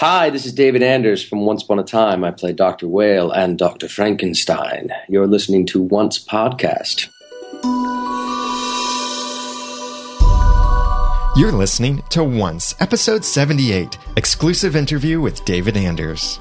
Hi, this is David Anders from Once Upon a Time. I play Dr. Whale and Dr. Frankenstein. You're listening to Once Podcast. You're listening to Once, episode 78, exclusive interview with David Anders.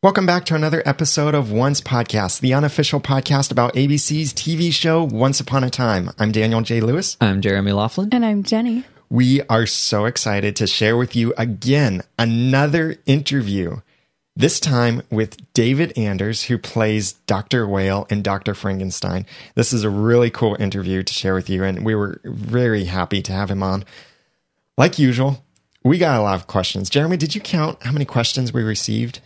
Welcome back to another episode of Once Podcast, the unofficial podcast about ABC's TV show Once Upon a Time. I'm Daniel J. Lewis. I'm Jeremy Laughlin. And I'm Jenny. We are so excited to share with you again another interview, this time with David Anders, who plays Dr. Whale and Dr. Frankenstein. This is a really cool interview to share with you, and we were very happy to have him on. Like usual, we got a lot of questions. Jeremy, did you count how many questions we received?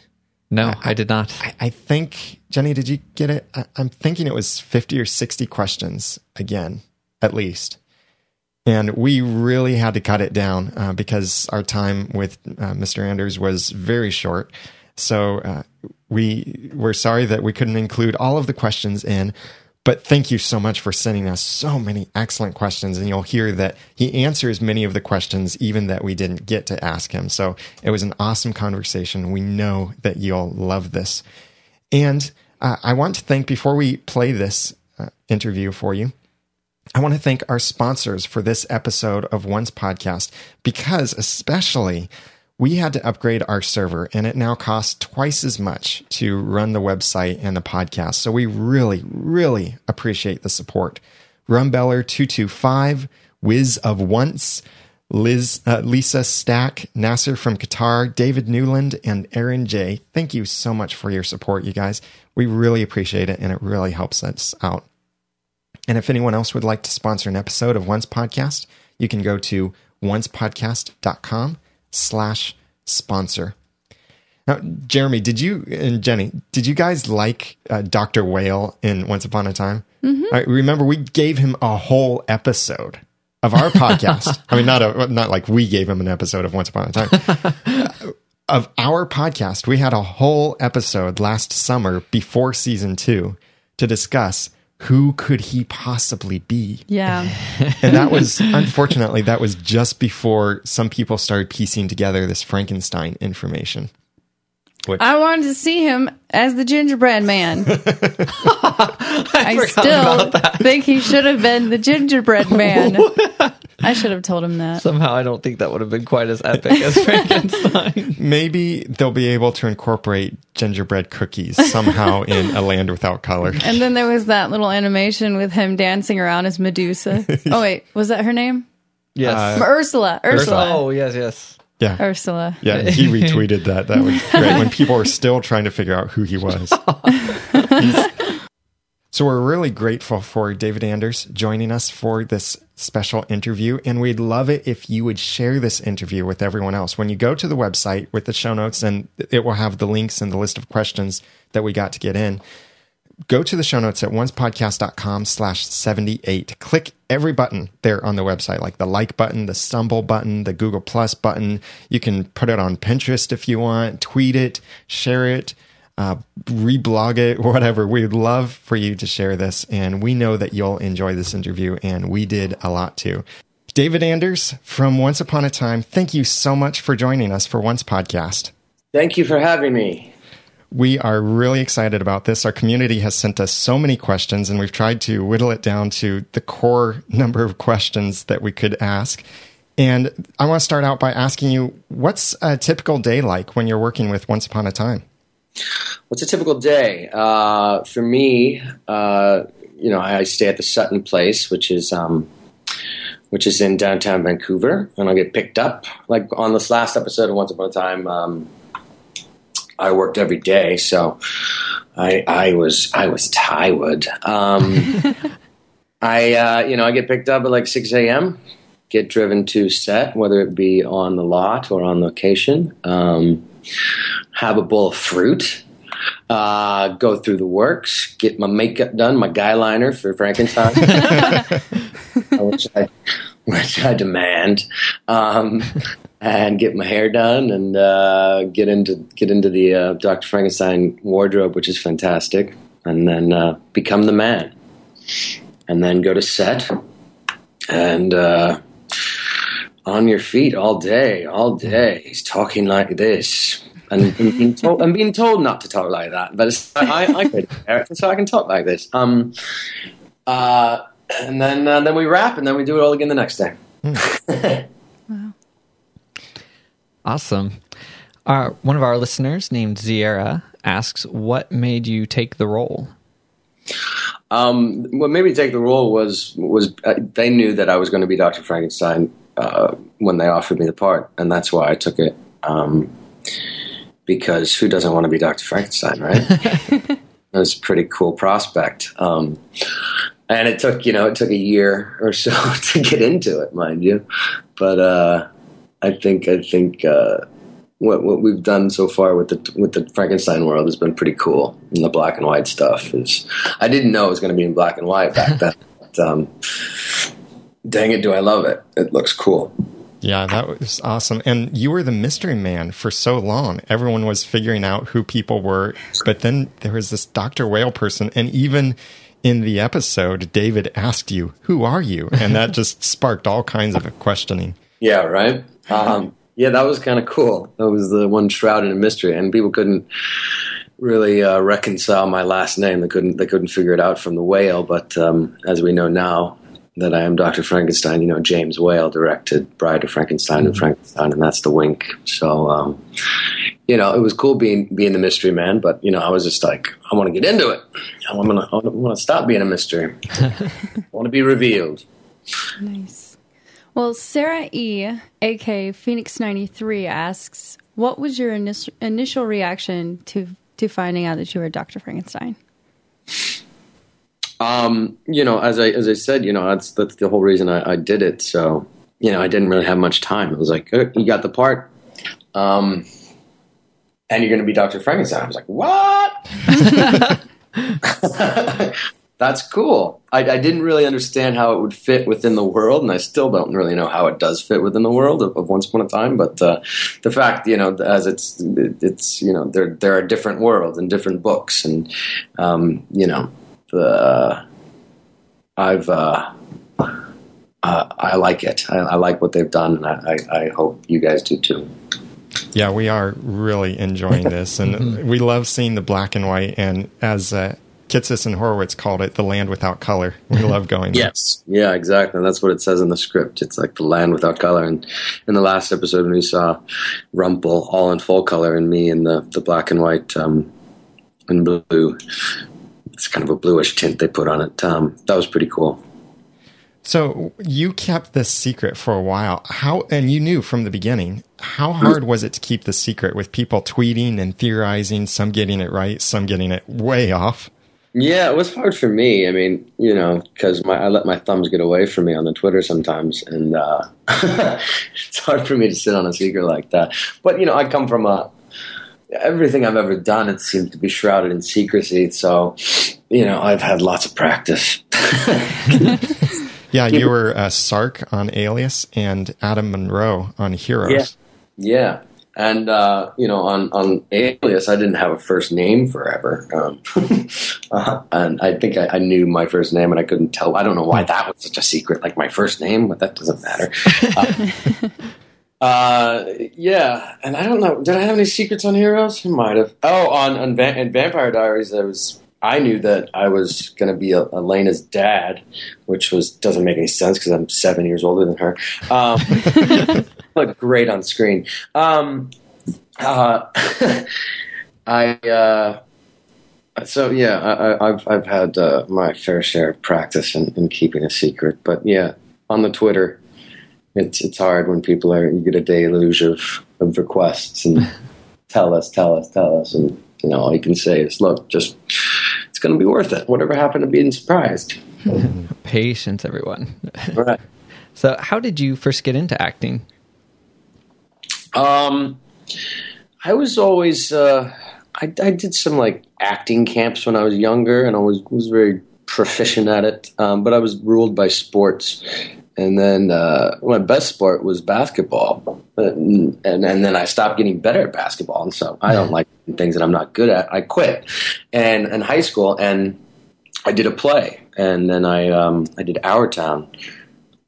No, I, I did not. I, I, think, Jenny, did you get it? I, I'm thinking it was 50 or 60 questions again, at least. And we really had to cut it down uh, because our time with uh, Mr. Anders was very short. So uh, we were sorry that we couldn't include all of the questions in. But thank you so much for sending us so many excellent questions. And you'll hear that he answers many of the questions, even that we didn't get to ask him. So it was an awesome conversation. We know that you'll love this. And uh, I want to thank, before we play this uh, interview for you, I want to thank our sponsors for this episode of Once Podcast because, especially, we had to upgrade our server and it now costs twice as much to run the website and the podcast. So we really, really appreciate the support. Rumbeller225, Wiz of Once, Liz, uh, Lisa Stack, Nasser from Qatar, David Newland, and Aaron J. Thank you so much for your support, you guys. We really appreciate it and it really helps us out. And if anyone else would like to sponsor an episode of Once Podcast, you can go to oncepodcast.com slash sponsor. Now, Jeremy, did you and Jenny, did you guys like uh, Dr. Whale in Once Upon a Time? Mm-hmm. I remember we gave him a whole episode of our podcast. I mean, not a, not like we gave him an episode of Once Upon a Time. of our podcast, we had a whole episode last summer before season two to discuss who could he possibly be? Yeah. and that was, unfortunately, that was just before some people started piecing together this Frankenstein information. Which, I wanted to see him as the gingerbread man. I, I still think he should have been the gingerbread man. I should have told him that. Somehow, I don't think that would have been quite as epic as Frankenstein. Maybe they'll be able to incorporate gingerbread cookies somehow in A Land Without Color. And then there was that little animation with him dancing around as Medusa. Oh, wait, was that her name? Yes. Uh, Ursula. Ursula. Oh, yes, yes. Yeah. Ursula. Yeah, he retweeted that. That was great when people were still trying to figure out who he was. so we're really grateful for David Anders joining us for this special interview. And we'd love it if you would share this interview with everyone else. When you go to the website with the show notes, and it will have the links and the list of questions that we got to get in go to the show notes at oncepodcast.com slash 78 click every button there on the website like the like button the stumble button the google plus button you can put it on pinterest if you want tweet it share it uh, reblog it whatever we'd love for you to share this and we know that you'll enjoy this interview and we did a lot too david anders from once upon a time thank you so much for joining us for once podcast thank you for having me we are really excited about this. Our community has sent us so many questions, and we've tried to whittle it down to the core number of questions that we could ask. And I want to start out by asking you what's a typical day like when you're working with Once Upon a Time? What's a typical day? Uh, for me, uh, you know, I stay at the Sutton Place, which is. Um, which is in downtown Vancouver, and I'll get picked up. Like on this last episode of Once Upon a Time, um, I worked every day, so I I was I was tired. Um, I uh, you know I get picked up at like six a.m. Get driven to set, whether it be on the lot or on location. Um, have a bowl of fruit. Uh, go through the works, get my makeup done, my guy liner for Frankenstein, which I which I demand, um, and get my hair done and uh, get into get into the uh, Dr. Frankenstein wardrobe, which is fantastic, and then uh, become the man, and then go to set and uh, on your feet all day, all day. He's talking like this. And, and being told, I'm being told not to talk like that, but I, I, I character, so I can talk like this. Um, uh, and then uh, then we wrap, and then we do it all again the next day. wow! Awesome. Our, one of our listeners named Ziera asks, "What made you take the role?" Um, what made me take the role was was uh, they knew that I was going to be Doctor Frankenstein uh, when they offered me the part, and that's why I took it. Um, because who doesn't want to be Doctor Frankenstein, right? it was a pretty cool prospect. Um, and it took you know it took a year or so to get into it, mind you. But uh, I think I think uh, what what we've done so far with the with the Frankenstein world has been pretty cool. And the black and white stuff is I didn't know it was going to be in black and white back then. but, um, dang it, do I love it? It looks cool. Yeah, that was awesome. And you were the mystery man for so long. Everyone was figuring out who people were, but then there was this Dr. Whale person, and even in the episode, David asked you, "Who are you?" And that just sparked all kinds of questioning. Yeah, right. Um, yeah, that was kind of cool. That was the one shrouded in mystery, and people couldn't really uh, reconcile my last name. They couldn't. They couldn't figure it out from the whale. But um, as we know now, that I am Dr. Frankenstein. You know, James Whale directed Bride of Frankenstein mm-hmm. and Frankenstein, and that's the wink. So, um, you know, it was cool being being the mystery man, but you know, I was just like, I want to get into it. I want to, I want to stop being a mystery. I want to be revealed. Nice. Well, Sarah E, aka Phoenix ninety three, asks, "What was your initial initial reaction to to finding out that you were Dr. Frankenstein?" Um, you know, as I as I said, you know, that's that's the whole reason I, I did it. So, you know, I didn't really have much time. It was like, oh, you got the part, um, and you're going to be Doctor Frankenstein. I was like, what? that's cool. I, I, didn't really understand how it would fit within the world, and I still don't really know how it does fit within the world of, of Once Upon a Time. But uh, the fact, you know, as it's it's you know, there there are different worlds and different books, and um, you know uh, I've uh, uh, I like it. I, I, like what they've done, and I, I, hope you guys do too. Yeah, we are really enjoying this, and mm-hmm. we love seeing the black and white. And as uh, Kitsis and Horowitz called it, the land without color. We love going. yes, yeah, exactly. And that's what it says in the script. It's like the land without color. And in the last episode, when we saw Rumple all in full color, and me in the the black and white um, and blue, it's kind of a bluish tint they put on it. Um, that was pretty cool. So you kept this secret for a while. How and you knew from the beginning. How hard was it to keep the secret with people tweeting and theorizing, some getting it right, some getting it way off? Yeah, it was hard for me. I mean, you know, because I let my thumbs get away from me on the Twitter sometimes, and uh, it's hard for me to sit on a secret like that. But you know, I come from a everything I've ever done, it seems to be shrouded in secrecy. So, you know, I've had lots of practice. yeah, you were uh, Sark on Alias and Adam Monroe on Heroes. Yeah, yeah. and uh, you know, on on Alias, I didn't have a first name forever, um, uh, and I think I, I, knew my first name, and I couldn't tell. I don't know why that was such a secret, like my first name, but that doesn't matter. Uh, yeah, and I don't know. Did I have any secrets on Heroes? I might have. Oh, on on Va- in Vampire Diaries, I was. I knew that I was going to be a, Elena's dad, which was doesn't make any sense because I'm seven years older than her. Um, look great on screen. Um, uh, I. Uh, so yeah, I, have I've had uh, my fair share of practice in, in keeping a secret, but yeah, on the Twitter, it's it's hard when people are you get a deluge of, of requests and tell us, tell us, tell us, and you know all you can say is, look, just it's going to be worth it. Whatever happened to being surprised. Patience, everyone. right. So, how did you first get into acting? Um, I was always uh, I, I did some like acting camps when I was younger, and I was was very proficient at it. Um, but I was ruled by sports and then uh, my best sport was basketball, and, and and then I stopped getting better at basketball, and so I don't like things that I'm not good at. I quit, and in high school, and I did a play, and then I um, I did Our Town,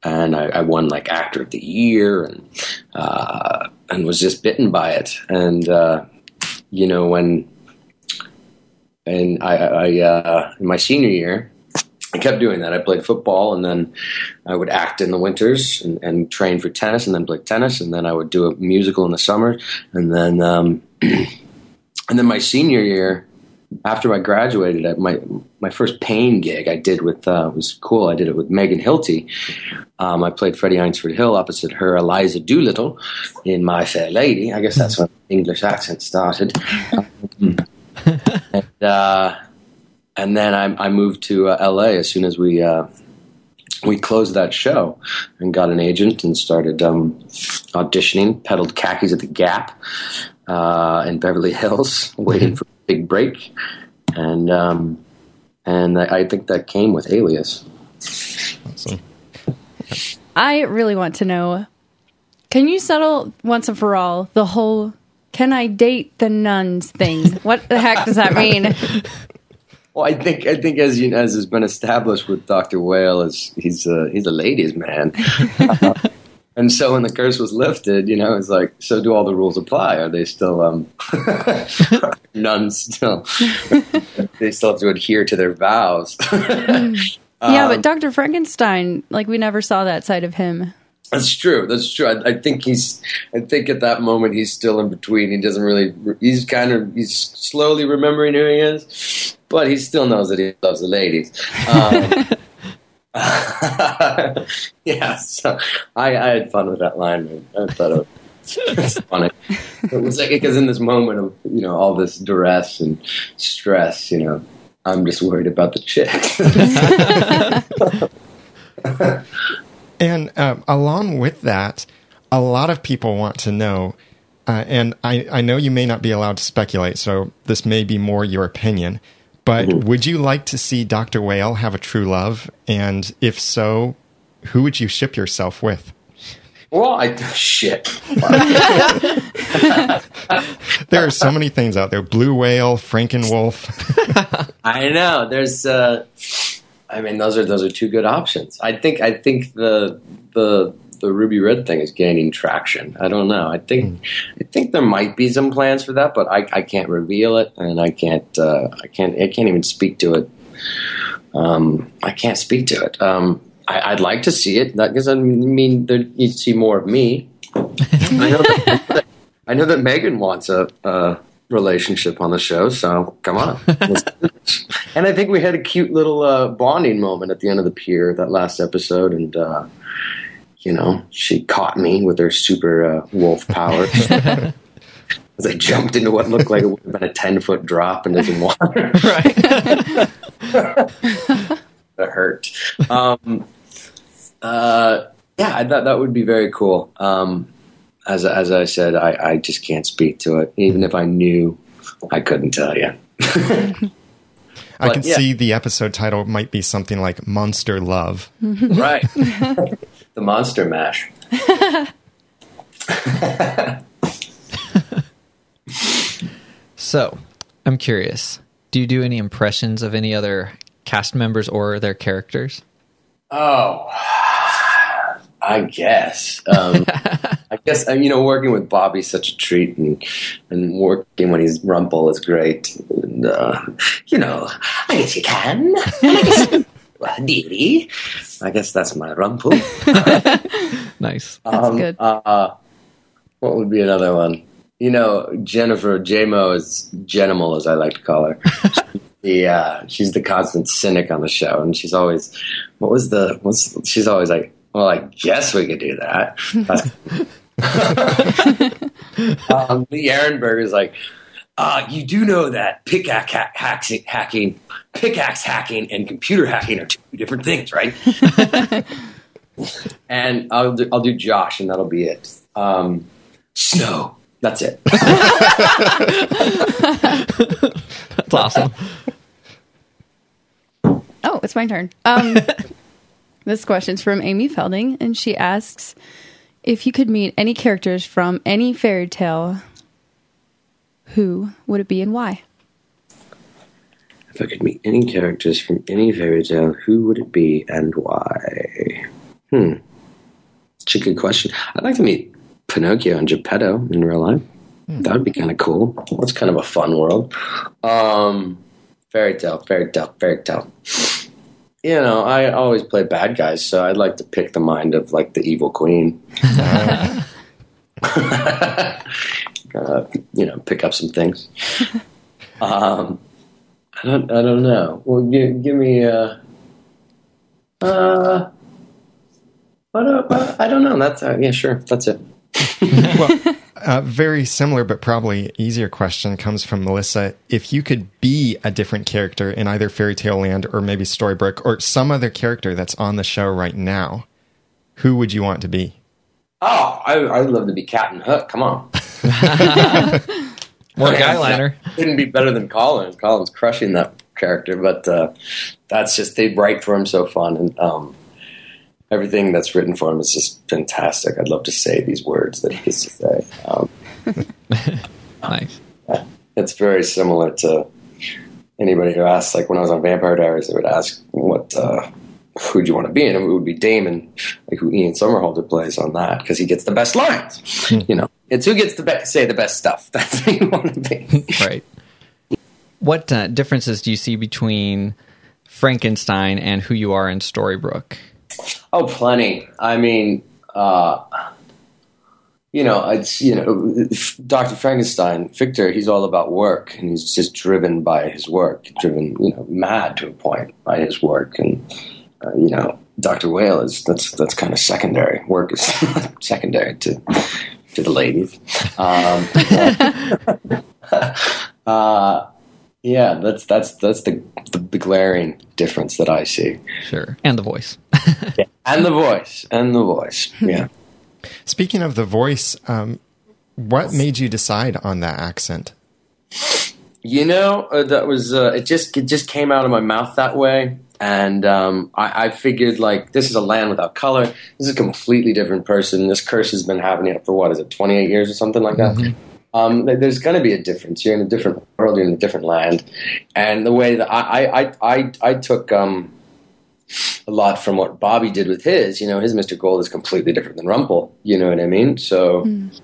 and I, I, won like Actor of the Year, and uh, and was just bitten by it, and uh, you know when, and I, I uh, in my senior year I kept doing that. I played football, and then I would act in the winters and, and, train for tennis, and then play tennis, and then I would do a musical in the summer, and then um, and then my senior year, after I graduated, my my first pain gig I did with uh, was cool. I did it with Megan Hilty. Um, I played Freddie Eynsford Hill opposite her Eliza Doolittle in My Fair Lady. I guess that's when English accent started. Um, and, uh, and then I, I moved to uh, LA as soon as we uh, we closed that show and got an agent and started um, auditioning. Peddled khakis at the Gap uh, in Beverly Hills, waiting mm-hmm. for a big break, and um, and I, I, think that came with Alias. Awesome. I really want to know. Can you settle once and for all the whole "Can I date the nuns?" thing? what the heck does that mean? Well, I think I think as you know, as has been established with Doctor Whale, is he's a he's a ladies' man, uh, and so when the curse was lifted, you know, it's like, so do all the rules apply? Are they still um, nuns? Still, they still have to adhere to their vows. yeah, but um, Doctor Frankenstein, like we never saw that side of him. That's true. That's true. I, I, think he's. I think at that moment he's still in between. He doesn't really. He's kind of. He's slowly remembering who he is, but he still knows that he loves the ladies. Um, yeah. So I, I, had fun with that line. I thought it was funny. It was like because in this moment of you know all this duress and stress, you know, I'm just worried about the chick. And uh, along with that, a lot of people want to know, uh, and I, I know you may not be allowed to speculate, so this may be more your opinion, but mm-hmm. would you like to see Dr. Whale have a true love? And if so, who would you ship yourself with? Well, I shit. there are so many things out there: blue whale, Frankenwolf. I know. There's uh, I mean, those are those are two good options. I think I think the the the ruby red thing is gaining traction. I don't know. I think mm. I think there might be some plans for that, but I, I can't reveal it, and I can't uh, I can't I can't even speak to it. Um, I can't speak to it. Um, I, would like to see it because I mean you see more of me. I know that, I know that Megan wants a, a relationship on the show, so come on. and I think we had a cute little uh, bonding moment at the end of the pier that last episode, and uh, you know, she caught me with her super uh, wolf power. As I jumped into what looked like it would have been a ten foot drop into some water. right. that hurt. Um, uh, yeah, I thought that would be very cool. Um, as as I said, I, I just can't speak to it. Even if I knew, I couldn't tell you. I can yeah. see the episode title might be something like Monster Love. right. the Monster Mash. so, I'm curious. Do you do any impressions of any other cast members or their characters? Oh, I guess. Um, I guess you know working with Bobby's such a treat, and and working when he's Rumple is great. And, uh, you know, I guess you can. I guess, well, dearie. I guess that's my Rumple. nice. That's um, good. Uh, what would be another one? You know, Jennifer JMO is Genimal, as I like to call her. the uh, she's the constant cynic on the show, and she's always what was the what's she's always like well, I guess we could do that. um, the Arenberg is like, uh, you do know that pickaxe ha- hacking, hacking, pickaxe hacking, and computer hacking are two different things, right? and I'll do, I'll do Josh, and that'll be it. Um, snow. That's it. That's awesome. Oh, it's my turn. Um, This question's from Amy Felding, and she asks if you could meet any characters from any fairy tale, who would it be and why? If I could meet any characters from any fairy tale, who would it be and why? Hmm. It's a good question. I'd like to meet Pinocchio and Geppetto in real life. Hmm. That would be kind of cool. That's kind of a fun world. Um, fairy tale, fairy tale, fairy tale you know, I always play bad guys, so I'd like to pick the mind of like the evil queen. uh, you know, pick up some things. Um, I don't, I don't know. Well, give, give me a. Uh, uh, I don't, I don't know. That's uh, yeah, sure. That's it. well, a very similar but probably easier question comes from Melissa. If you could be a different character in either Fairy Tale Land or maybe Storybrooke or some other character that's on the show right now, who would you want to be? Oh, I, would love to be Captain Hook. Come on. More guyliner. Couldn't be better than Colin's. Colin's crushing that character, but uh, that's just they write for him so fun and um, everything that's written for him is just fantastic. I'd love to say these words that he gets to say. Um, nice. It's very similar to anybody who asks, like when I was on Vampire Diaries, they would ask, "What uh, who do you want to be?" And it would be Damon, like who Ian Somerhalder plays on that, because he gets the best lines. Hmm. you know, it's who gets to be- say the best stuff. That's who you want to be. right. What uh, differences do you see between Frankenstein and who you are in Storybrooke? Oh, plenty. I mean, uh, you know, it's you know, Doctor Frankenstein, Victor. He's all about work, and he's just driven by his work, driven, you know, mad to a point by his work, and uh, you know, Doctor Whale is that's that's kind of secondary. Work is secondary to to the ladies. Um, uh, yeah, that's that's that's the, the, the glaring difference that I see. Sure, and the voice. yeah, and the voice, and the voice. Yeah. Speaking of the voice, um, what made you decide on that accent? You know, uh, that was uh, it. Just it just came out of my mouth that way, and um, I, I, figured like this is a land without color. This is a completely different person. This curse has been happening for what is it, twenty eight years or something like that. Mm-hmm um, there's going to be a difference. You're in a different world. You're in a different land, and the way that I I I, I took um, a lot from what Bobby did with his. You know, his Mr. Gold is completely different than Rumple. You know what I mean? So mm.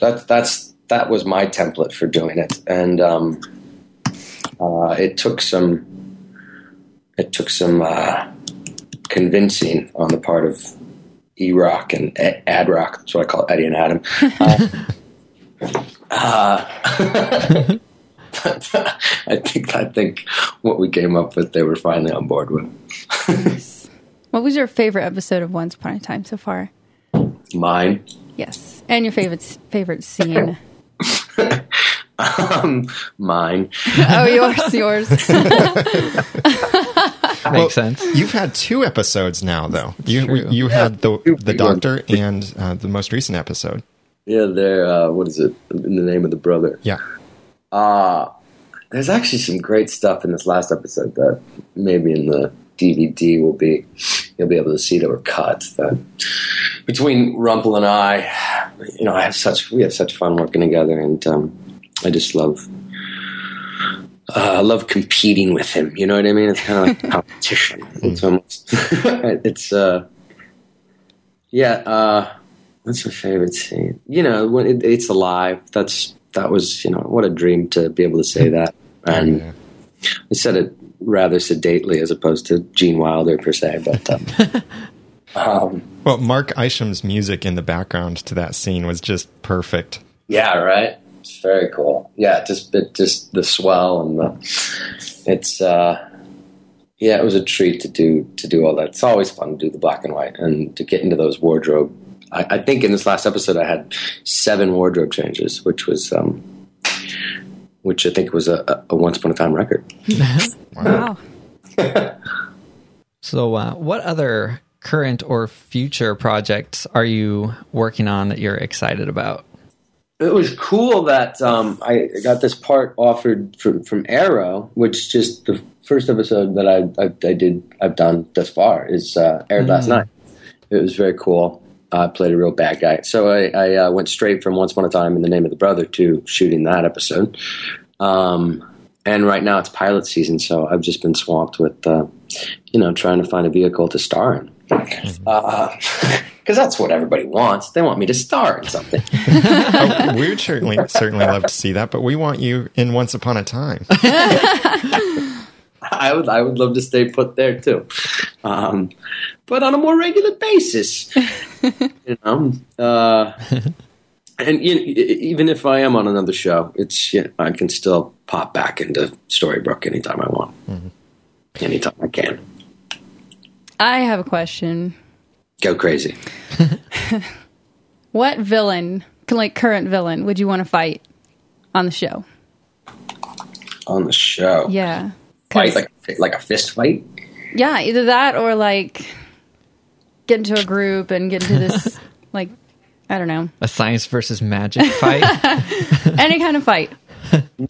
that's that's that was my template for doing it, and um, uh, it took some it took some uh, convincing on the part of E Rock and Ad Rock. That's what I call Eddie and Adam. Uh, uh, I think I think what we came up with, they were finally on board with. what was your favorite episode of Once Upon a Time so far? Mine. Yes, and your favorite favorite scene. um, mine. oh, yours, yours. That makes well, sense. You've had two episodes now, though. You you yeah, had the the doctor and uh, the most recent episode. Yeah, they're uh, what is it? In the name of the brother. Yeah. Uh there's actually some great stuff in this last episode that maybe in the DVD will be you'll be able to see that were cut. That between Rumple and I, you know, I have such we have such fun working together, and um, I just love. Uh, I love competing with him. You know what I mean? It's kind of like competition. it's almost. it's uh, yeah. Uh, What's your favorite scene? You know, when it, it's alive. That's that was you know what a dream to be able to say that. And yeah. I said it rather sedately as opposed to Gene Wilder per se, but. Um, um, well, Mark Isham's music in the background to that scene was just perfect. Yeah, right. It's very cool. Yeah, just it, just the swell and the it's uh yeah, it was a treat to do to do all that. It's always fun to do the black and white and to get into those wardrobe I, I, think in this last episode I had seven wardrobe changes, which was um, which I think was a, a once upon a time record. wow. so, uh, what other current or future projects are you working on that you're excited about? It was cool that um, I got this part offered from, from Arrow, which just the first episode that I, I, I did I've done thus far is uh, aired mm. last night. It was very cool. I uh, played a real bad guy, so I, I uh, went straight from Once Upon a Time in the Name of the Brother to shooting that episode. Um, and right now it's pilot season, so I've just been swamped with uh, you know trying to find a vehicle to star in. Mm-hmm. Because that's what everybody wants. They want me to star in something. oh, we would certainly certainly love to see that, but we want you in Once Upon a Time. I would I would love to stay put there too, um, but on a more regular basis. you know, uh, and you know, even if I am on another show, it's you know, I can still pop back into Storybrooke anytime I want, mm-hmm. anytime I can. I have a question. Go crazy. what villain, like current villain, would you want to fight on the show? On the show, yeah, fight like like a fist fight. Yeah, either that or like get into a group and get into this like I don't know a science versus magic fight. Any kind of fight.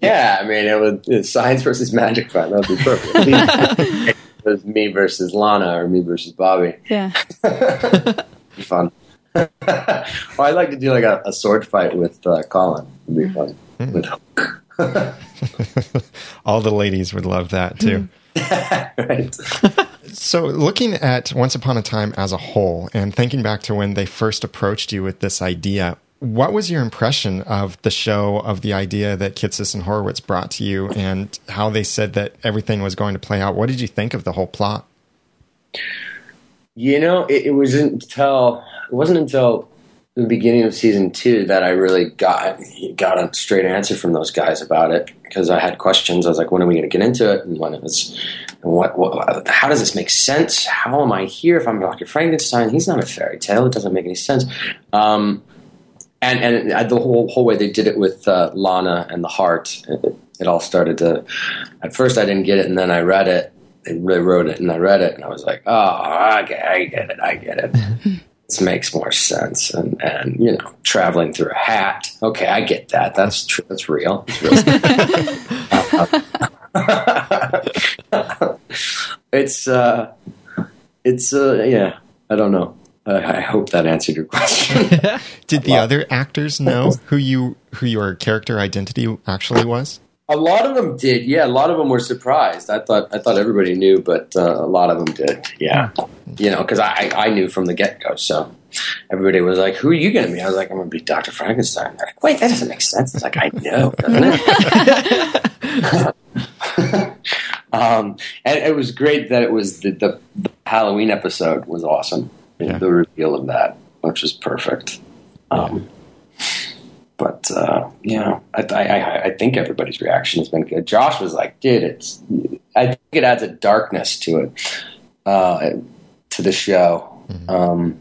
Yeah, I mean, it would science versus magic fight. That would be perfect. Was me versus Lana or me versus Bobby. Yeah. fun. well, I'd like to do like a, a sword fight with uh, Colin. It'd be fun. Mm. With All the ladies would love that too. right. so, looking at Once Upon a Time as a whole and thinking back to when they first approached you with this idea, what was your impression of the show, of the idea that Kitsis and Horowitz brought to you, and how they said that everything was going to play out? What did you think of the whole plot? You know, it, it wasn't until it wasn't until the beginning of season two that I really got got a straight answer from those guys about it because I had questions. I was like, when are we going to get into it? And when it was, what, what, how does this make sense? How am I here if I'm Dr. Frankenstein? He's not a fairy tale. It doesn't make any sense. Um, and and the whole whole way they did it with uh, Lana and the heart, it, it, all started to. At first, I didn't get it, and then I read it. They really wrote it, and I read it, and I was like, "Oh, I get, I get it, I get it. this makes more sense." And and you know, traveling through a hat. Okay, I get that. That's true. That's real. It's real. it's uh, it's uh, yeah. I don't know. Uh, I hope that answered your question. Did the other actors know who you who your character identity actually was? A lot of them did. Yeah, a lot of them were surprised. I thought I thought everybody knew, but uh, a lot of them did. Yeah, you know, because I I knew from the get go. So everybody was like, "Who are you going to be?" I was like, "I'm going to be Doctor Frankenstein." They're like, "Wait, that doesn't make sense." It's like I know, doesn't it? um, and it was great that it was the, the, the Halloween episode was awesome yeah. the reveal of that, which was perfect. Um, but uh, you know, I, I, I, think everybody's reaction has been good. Josh was like, "Dude, it's." I think it adds a darkness to it, uh, to the show. Mm-hmm. Um,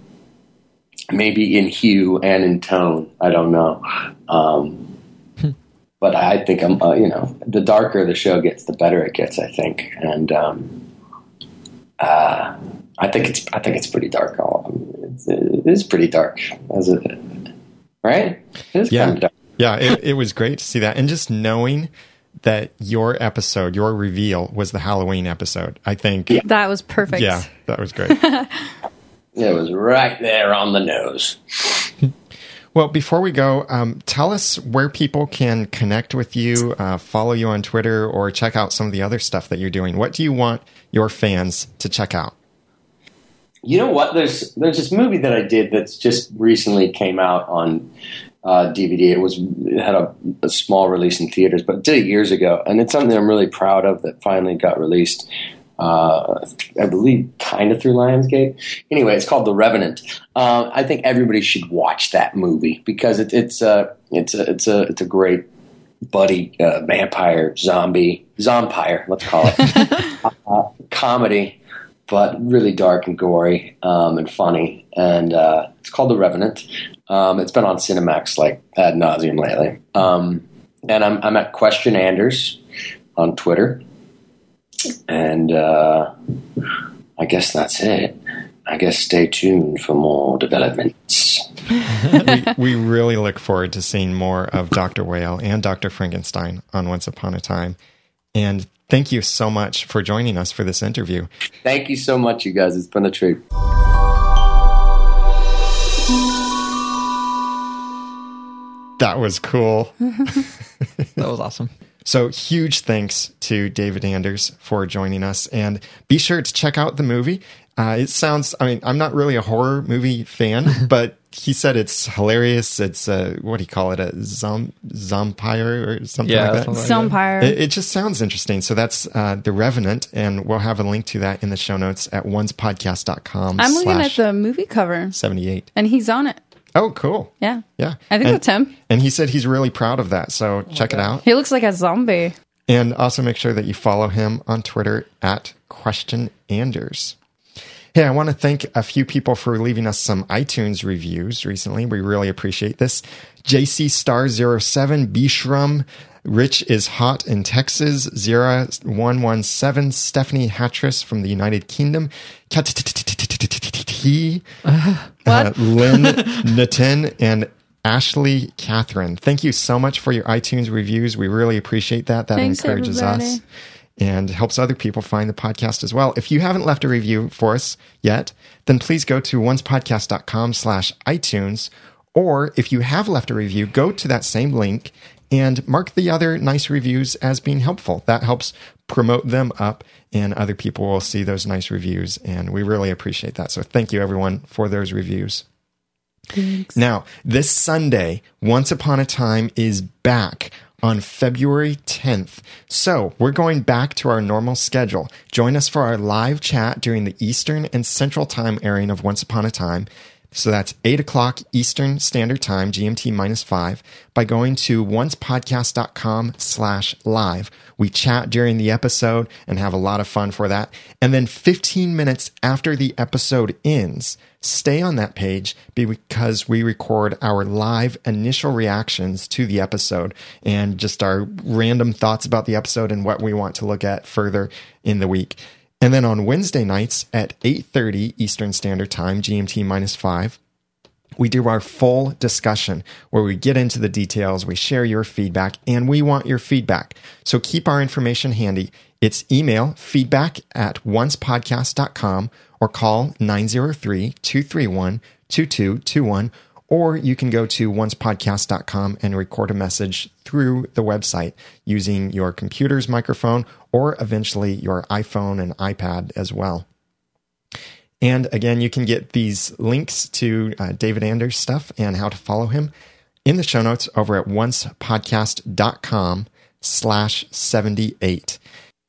maybe in hue and in tone. I don't know. Um, but I think I'm, uh, you know, the darker the show gets, the better it gets. I think, and um, uh, I think it's I think it's pretty dark. It's, it is pretty dark, as it right? It is yeah, kind of yeah. It, it was great to see that, and just knowing that your episode, your reveal, was the Halloween episode. I think yeah. that was perfect. Yeah, that was great. it was right there on the nose. Well, before we go, um, tell us where people can connect with you, uh, follow you on Twitter, or check out some of the other stuff that you're doing. What do you want your fans to check out? You know what? There's there's this movie that I did that's just recently came out on uh, DVD. It was it had a, a, small release in theaters, but did it years ago, and it's something I'm really proud of that finally got released. Uh, I believe kind of through Lionsgate. Anyway, it's called The Revenant. Uh, I think everybody should watch that movie because it, it's a it's a it's a it's a great buddy uh, vampire zombie zombire let's call it uh, comedy but really dark and gory um, and funny. And uh, it's called The Revenant. Um, it's been on Cinemax like ad nauseum lately. Um, and I'm, I'm, at Question Anders on Twitter. And uh, I guess that's it. I guess stay tuned for more developments. we, we really look forward to seeing more of Dr. Whale and Dr. Frankenstein on Once Upon a Time. And thank you so much for joining us for this interview. Thank you so much, you guys. It's been a treat. That was cool. that was awesome. So, huge thanks to David Anders for joining us. And be sure to check out the movie. Uh, it sounds, I mean, I'm not really a horror movie fan, but he said it's hilarious. It's a, what do you call it? A zom, zompire or something yeah, like that? Zompire. It, it, just sounds interesting. So that's uh, The Revenant, and we'll have a link to that in the show notes at oncepodcast.com. I'm looking at the movie cover. 78. And he's on it. Oh, cool. Yeah. Yeah. I think and, that's him. And he said he's really proud of that. So check it out. He looks like a zombie. And also make sure that you follow him on Twitter at Question Anders. Hey, I want to thank a few people for leaving us some iTunes reviews recently. We really appreciate this. JC Star 07, Bishram, Rich is hot in Texas, 0117, Stephanie Hattress from the United Kingdom, uh, Lynn Natin, and Ashley Catherine. Thank you so much for your iTunes reviews. We really appreciate that. That encourages us and helps other people find the podcast as well. If you haven't left a review for us yet, then please go to oncepodcast.com slash iTunes. Or if you have left a review, go to that same link and mark the other nice reviews as being helpful. That helps promote them up and other people will see those nice reviews. And we really appreciate that. So thank you everyone for those reviews. Thanks. Now, this Sunday, Once Upon a Time is back on February 10th. So we're going back to our normal schedule. Join us for our live chat during the Eastern and Central Time airing of Once Upon a Time. So that's 8 o'clock Eastern Standard Time, GMT minus 5, by going to oncepodcast.com slash live. We chat during the episode and have a lot of fun for that. And then 15 minutes after the episode ends, stay on that page because we record our live initial reactions to the episode and just our random thoughts about the episode and what we want to look at further in the week. And then on Wednesday nights at 8:30 Eastern Standard Time, GMT minus 5, we do our full discussion where we get into the details, we share your feedback, and we want your feedback. So keep our information handy. It's email feedback at oncepodcast.com or call 903 231 2221. Or you can go to oncepodcast.com and record a message through the website using your computer's microphone or eventually your iPhone and iPad as well. And again, you can get these links to uh, David Anders' stuff and how to follow him in the show notes over at oncepodcast.com slash 78.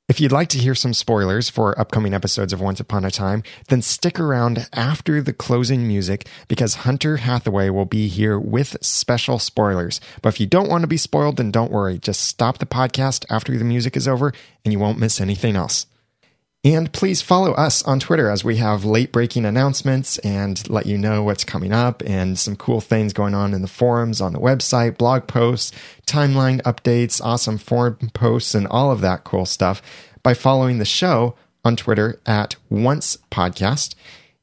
If you'd like to hear some spoilers for upcoming episodes of Once Upon a Time, then stick around after the closing music because Hunter Hathaway will be here with special spoilers. But if you don't want to be spoiled, then don't worry. Just stop the podcast after the music is over and you won't miss anything else. And please follow us on Twitter as we have late breaking announcements and let you know what's coming up and some cool things going on in the forums, on the website, blog posts, timeline updates, awesome forum posts, and all of that cool stuff by following the show on Twitter at Once Podcast.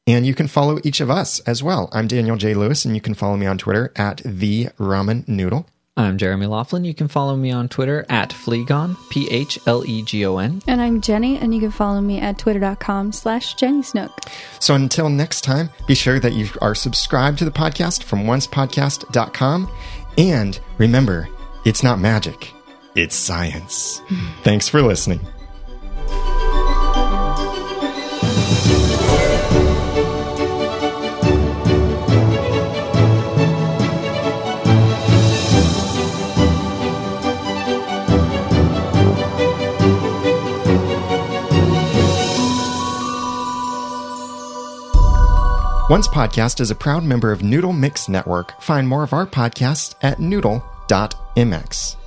And you can follow each of us as well. I'm Daniel J. Lewis, and you can follow me on Twitter at The Ramen Noodle. I'm Jeremy Laughlin. You can follow me on Twitter at Phlegon, P H L E G O N. And I'm Jenny, and you can follow me at twitter.com slash Jenny Snook. So until next time, be sure that you are subscribed to the podcast from oncepodcast.com. And remember, it's not magic, it's science. Thanks for listening. Once Podcast is a proud member of Noodle Mix Network. Find more of our podcasts at noodle.mx.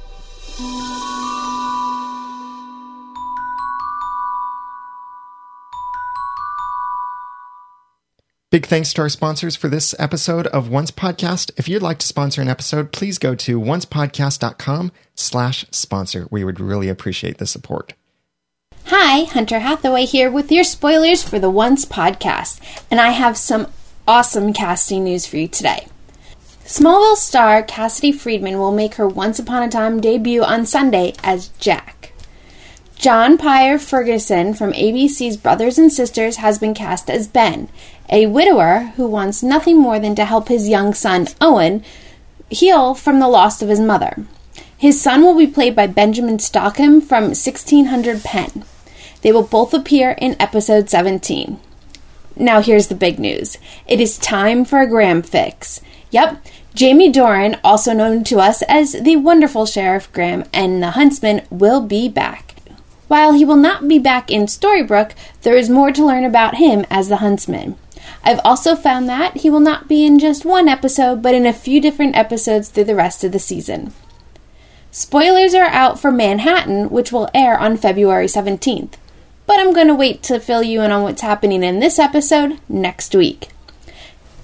Big thanks to our sponsors for this episode of Once Podcast. If you'd like to sponsor an episode, please go to oncepodcast.com slash sponsor. We would really appreciate the support. Hi, Hunter Hathaway here with your spoilers for the Once podcast, and I have some awesome casting news for you today. Smallville star Cassidy Freeman will make her Once Upon a Time debut on Sunday as Jack. John Pyper-Ferguson from ABC's Brothers and Sisters has been cast as Ben, a widower who wants nothing more than to help his young son, Owen, heal from the loss of his mother. His son will be played by Benjamin Stockham from 1600 Penn. They will both appear in episode 17. Now, here's the big news it is time for a Graham fix. Yep, Jamie Dornan, also known to us as the wonderful Sheriff Graham and the Huntsman, will be back. While he will not be back in Storybrooke, there is more to learn about him as the Huntsman. I've also found that he will not be in just one episode, but in a few different episodes through the rest of the season. Spoilers are out for Manhattan, which will air on February 17th, but I'm going to wait to fill you in on what's happening in this episode next week.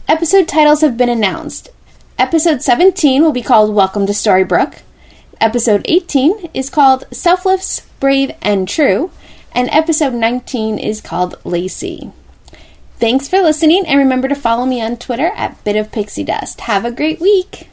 Episode titles have been announced. Episode 17 will be called Welcome to Storybrooke. Episode 18 is called Selfless, Brave, and True. And episode 19 is called Lacey. Thanks for listening, and remember to follow me on Twitter at Bit of Pixie Dust. Have a great week!